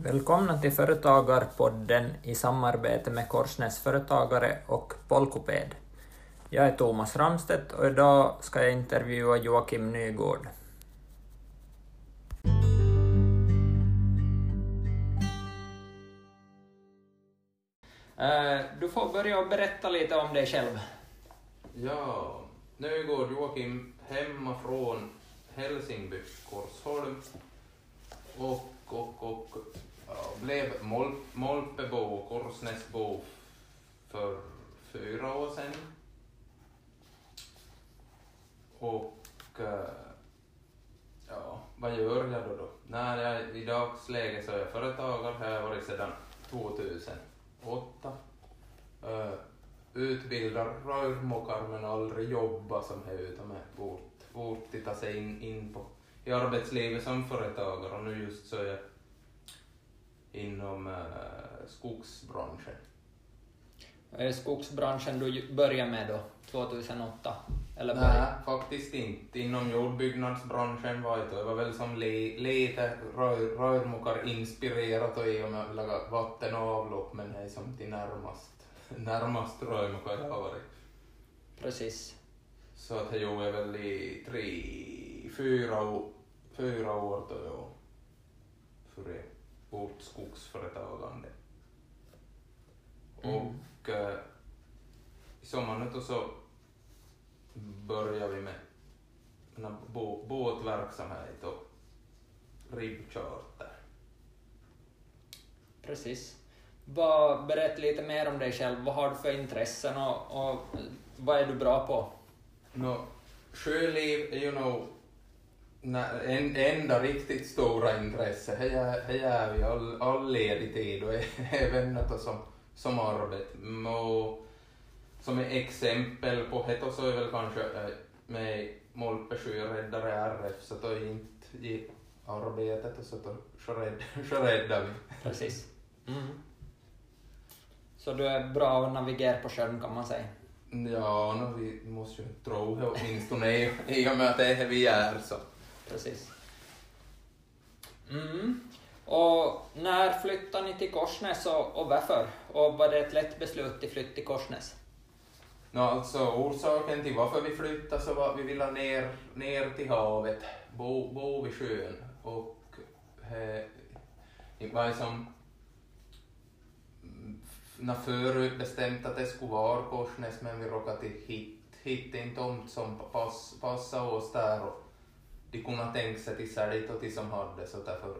Välkomna till Företagarpodden i samarbete med Korsnäs Företagare och Polkoped. Jag är Thomas Ramstedt och idag ska jag intervjua Joakim Nygård. Eh, du får börja och berätta lite om dig själv. Ja, Nygård Joakim hemma från Helsingby, Korsholm. Och, och, och blev Mol Molpebo och Korsnäsbo för fyra år sedan. Och eh, ja, vad gör jag då? då? Nej, jag, I dagsläget så är jag företagare, har jag varit sedan 2008. Uh, eh, utbildar rörmokare men aldrig jobba som här utan med bort, bort titta sig in, in på i arbetslivet som företagare och nu just så är jag inom uh, skogsbranschen. Är det skogsbranschen du började med då, 2008? Eller Nej, började- faktiskt inte. Inom jordbyggnadsbranschen var jag var väl som le, lite rör, inspirerat och i och med laga vatten och avlopp men det är som till närmast, närmast rörmokare jag har varit. Precis. Så att det gjorde jag väl i tre, fyra, fyra år då för vårt skogsföretagande. Mm. Och eh, i sommaren då så började vi med bå, båtverksamhet och ribbcharter. Precis. Vad, berätta lite mer om dig själv. Vad har du för intressen och, och vad är du bra på? Nå, sjöliv är ju nog nä- en, enda riktigt stora intresse. Det är- är vi all, all ledig tid och även något som, som arbete. Och som ett exempel på det så är väl kanske eh, med Molpe sjöräddare RF så då är inte i arbetet och så då sjörädd- sjöräddar vi. Precis. Mm. Så du är bra att navigera på sjön kan man säga. Ja, no, vi måste ju tro det åtminstone i, och med att det är det vi är så. Precis. Mm. Och när flyttade ni till Korsnäs och, och varför? Och var det ett lätt beslut att flytta till Korsnäs? No, alltså orsaken till varför vi flyttade så var att vi ville ner, ner till havet, bo, bo vid sjön. Och eh, det var som mm, när förut bestämt att det skulle vara Korsnäs men vi råkade hitta hit, hitta en tomt som pass, passade oss där och de kunde tänka sig till sälj och till som hade så därför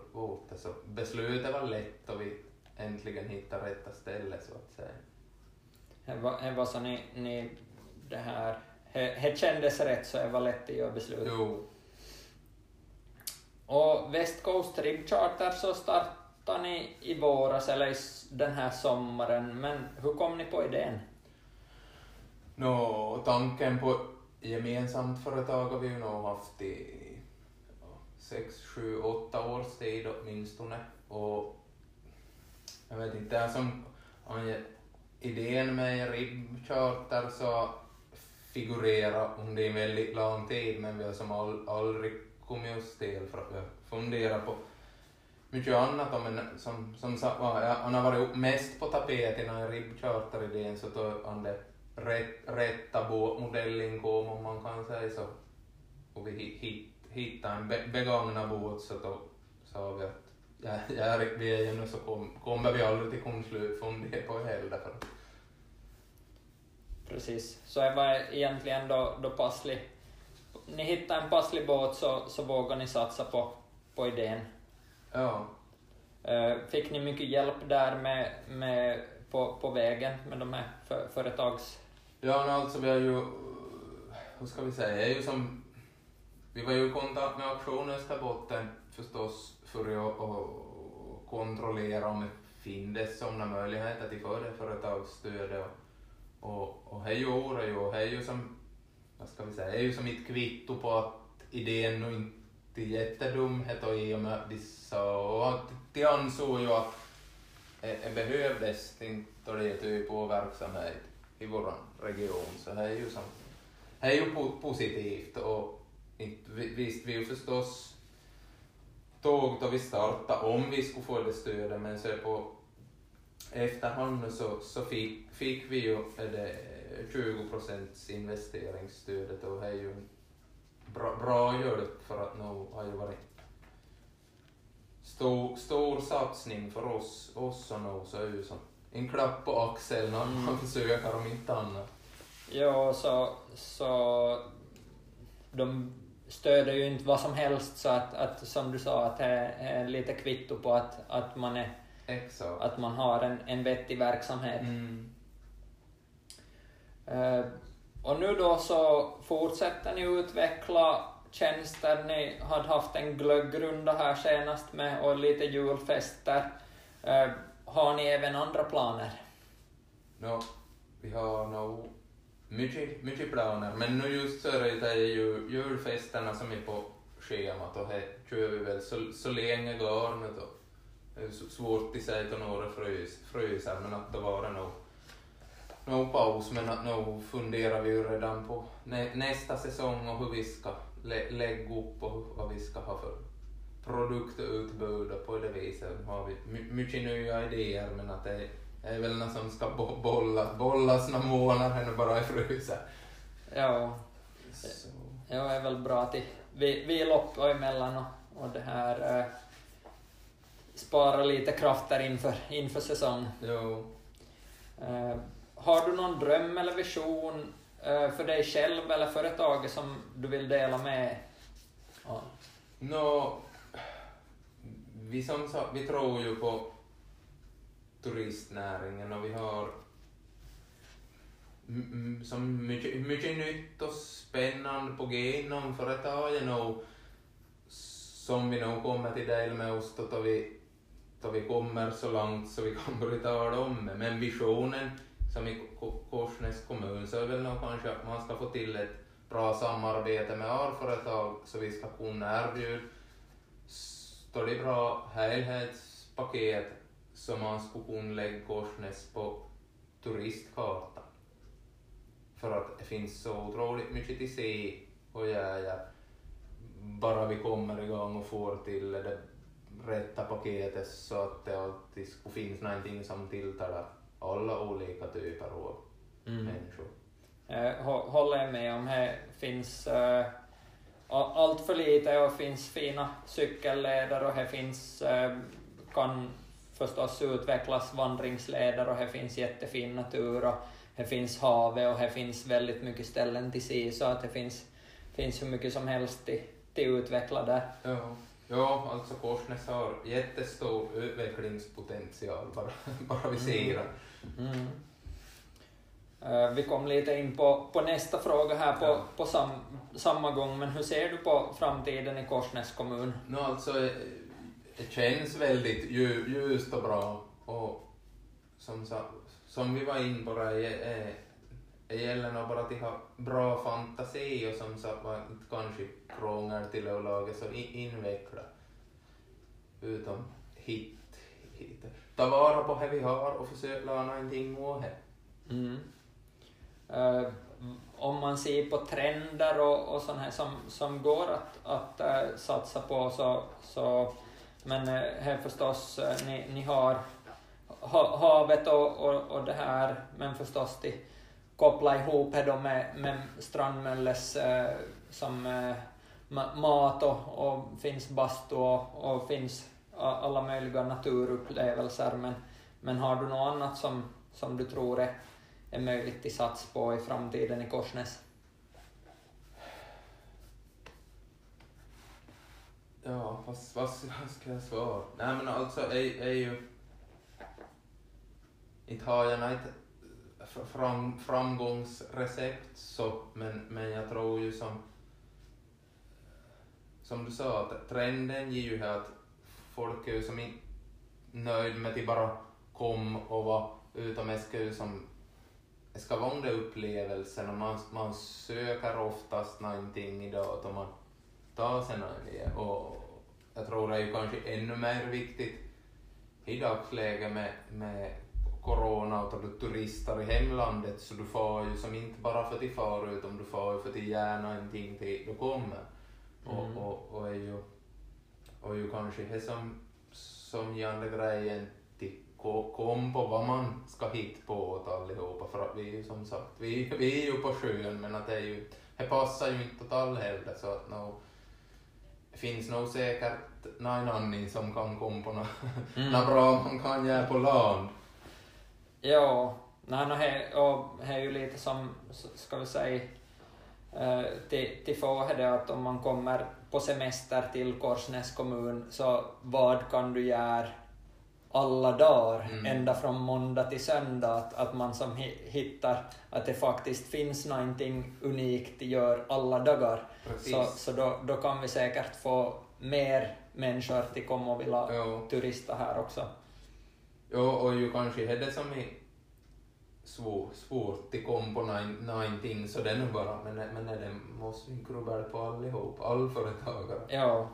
det. Så beslutet var lätt och vi äntligen hittade rätta stället så att säga. Det var, så ni, ni det här, det kändes rätt så det var lätt att göra beslut. Jo, Och West Coast Rib Charter så startade ni i våras eller i den här sommaren, men hur kom ni på idén? Nå, tanken på gemensamt företag har vi ju nog haft i sex, sju, åtta års tid åtminstone. Och jag vet inte, det som Anja, idén med ribbcharter så figurera under en väldigt lång tid men vi har som all, aldrig kommit oss till för att vi har funderat på mycket annat om en, som, som sagt ja, han har varit mest på tapeten i ribbcharter-idén så då han det rätt, rätta båtmodellen kom om man kan säga så. Och vi hittade hit, hittade en be, begagnad båt så då sa vi att ja, ja, vi är ju nu så kom, kommer vi aldrig till fundera på det heller. För. Precis, så det var egentligen då, då passlig. Ni hittade en passlig båt så, så vågade ni satsa på, på idén. Ja, Eh, Fick ni mycket hjälp där med, med, på, på vägen med de här för, företags... ja alltså vi har ju, hur ska vi säga, är ju som, vi var ju i kontakt med auktionen botten förstås för att att kontrollera om det finns sådana möjligheter till för det företagsstöd och, och, och det gjorde ju, och det är ju som, vad ska vi säga, det är ju som ett kvitto på att idén nog inte är jättedumhet och i och med att de sa, och att de ansåg ju att det behövdes inte det typ av verksamhet i vår region, så det är ju som, det är ju positivt och inte, vi- visst vi ju förstås tåg då vi startade om vi skulle få det stödet men så på efterhand så, så fick, fick vi ju det 20 procents investeringsstödet och det är ju bra, bra hjälp för att nu har ju varit stor, stor satsning för oss, oss och nu så är ju som en klapp på axeln när man Mm. försöker om inte annat. Ja, så, så de stöder ju inte vad som helst så att, att som du sa att det är lite kvitto på att, att, man, är, Exakt. att man har en, en vettig verksamhet. Mm. Eh, och nu då så fortsätter ni utveckla tjänster. Ni hade haft en glöggrunda här senast med och lite julfester. Eh, har ni även andra planer? No, vi har nog mycket, mycket planer, men nu just så är det ju julfesterna som är på schemat och det kör vi väl så, så länge går nu då. Det är svårt att säga till några frys, fryser, men att det var det nog paus, men att nu funderar vi ju redan på nä, nästa säsong och hur vi ska lä, lägga upp och vad vi ska ha för produktutbud och på det viset har vi mycket nya idéer men att det är väl något som ska bo, bolla, bollas några månader ännu bara i frysen. Ja, Så, jag är väl bra till vi, vila upp och emellan och, och det här eh, spara lite krafter inför, inför säsong. jo. Eh, har du någon dröm eller vision eh, för dig själv eller företaget som du vill dela med? Ja. Nå, vi som vi tror ju på turistnäringen och vi har så som mycket, mycket nytt och spännande på G inom företaget nu som vi nog kommer till del med oss då, då, vi, då vi kommer så långt så vi kan börja tala om det. Men visionen som i Korsnäs kommun så är väl nog kanske att man ska få till ett bra samarbete med alla företag så vi ska kunna erbjuda står det bra helhetspaket som man skulle kunna lägga Korsnäs på turistkartan. För att det finns så otroligt mycket till se och göra bara vi kommer igång och får till det rätta paketet så att det alltid skulle finnas någonting som tilltalar alla olika typer av Mm. människor. Eh, håller jag med om. Det finns a- allt för lite och finns fina cykelleder och det finns, eh, kan förstås utvecklas vandringsleder och det finns jättefin natur och det finns havet och det finns väldigt mycket ställen till se så att det finns, finns hur mycket som helst till, till utveckla där. Ja. ja, alltså Korsnäs har jättestor utvecklingspotential bara, bara vi ser det. Mm. Eh, Vi kom lite in på, på nästa fråga här på, Ja. på sam, samma gång, men hur ser du på framtiden i Korsnäs kommun? No, alltså, eh, det känns väldigt ljust och bra. Och som, som vi var in på, det, gäller nog bara att ha bra fantasi och som sagt var inte kanske krångel till att laga så inveckla. invecklat. Hit, hit. Ta vara på det vi har och försök lära någonting åt det. Mm. Uh, om man ser på trender och, och sånt här som, som går att, att uh, satsa på så, så men eh, här förstås, eh, ni, ni har havet och, och, och det här, men förstås till koppla ihop det med, med Strandmölles eh, som eh, mat och, och finns bastu och, och finns alla möjliga naturupplevelser men, men har du något annat som, som du tror är, är möjligt att satsa på i framtiden i Korsnäs? Ja, vad, vad, vad ska jag svara? Nej men alltså, är, är ju... Inte har jag något fram, framgångsrecept så, men, men jag tror ju som... Som du sa, att trenden ger ju här att folk är ju som inte nöjd med att bara kom och vara utan det ska ju som... Det ska vara under upplevelsen och man, man söker oftast någonting idag då man tar sig någonting. Och jag tror det är ju kanske ännu mer viktigt i dagsläget med, med corona och att du turistar i hemlandet så du får ju som inte bara för att fara utan du får ju för att göra någonting till du kommer. Mm. Och, och, och är ju och ju kanske det som, som gäller grejen till ko- kom på vad man ska hitta på åt allihopa för att vi är ju som sagt, vi, vi är ju på sjön men att det är ju, det passar ju inte åt alla heller så att no, finns nog säkert någon annan som kan komma på något Mm. nå bra man kan göra på land. Ja, nej, no, he, och det är ju lite som, ska vi säga, eh, till, till få det att om man kommer på semester till Korsnäs kommun, så vad kan du göra alla dagar, Mm. ända från måndag till söndag, att, att man som hi, hittar att det faktiskt finns någonting unikt gör alla dagar. Precis. Så, så då, då kan vi säkert få mer människor till komma och vilja Jo. turista här också. Jo, och ju kanske är det som är svår, svårt att komma på någon- någonting så det är nog bara, men, men det måste vi grubba på allihop, all företagare. Ja,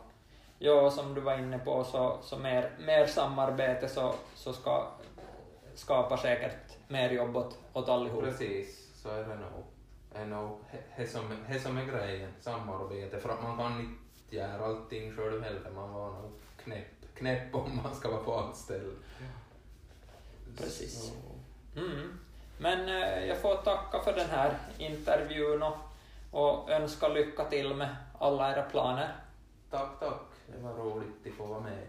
ja som du var inne på, så, så mer, mer samarbete så, så ska skapa säkert mer jobb åt, åt allihop. Precis, så är det nog. Är nog det som, som är grejen, samarbete, för att man kan inte göra allting själv heller, man var nog knäpp, knäpp om man ska vara på allt ställe. Precis. Mm. Men eh, jag får tacka för den här intervjun och, och önska lycka till med alla era planer. tack, tack, det var roligt att få vara med.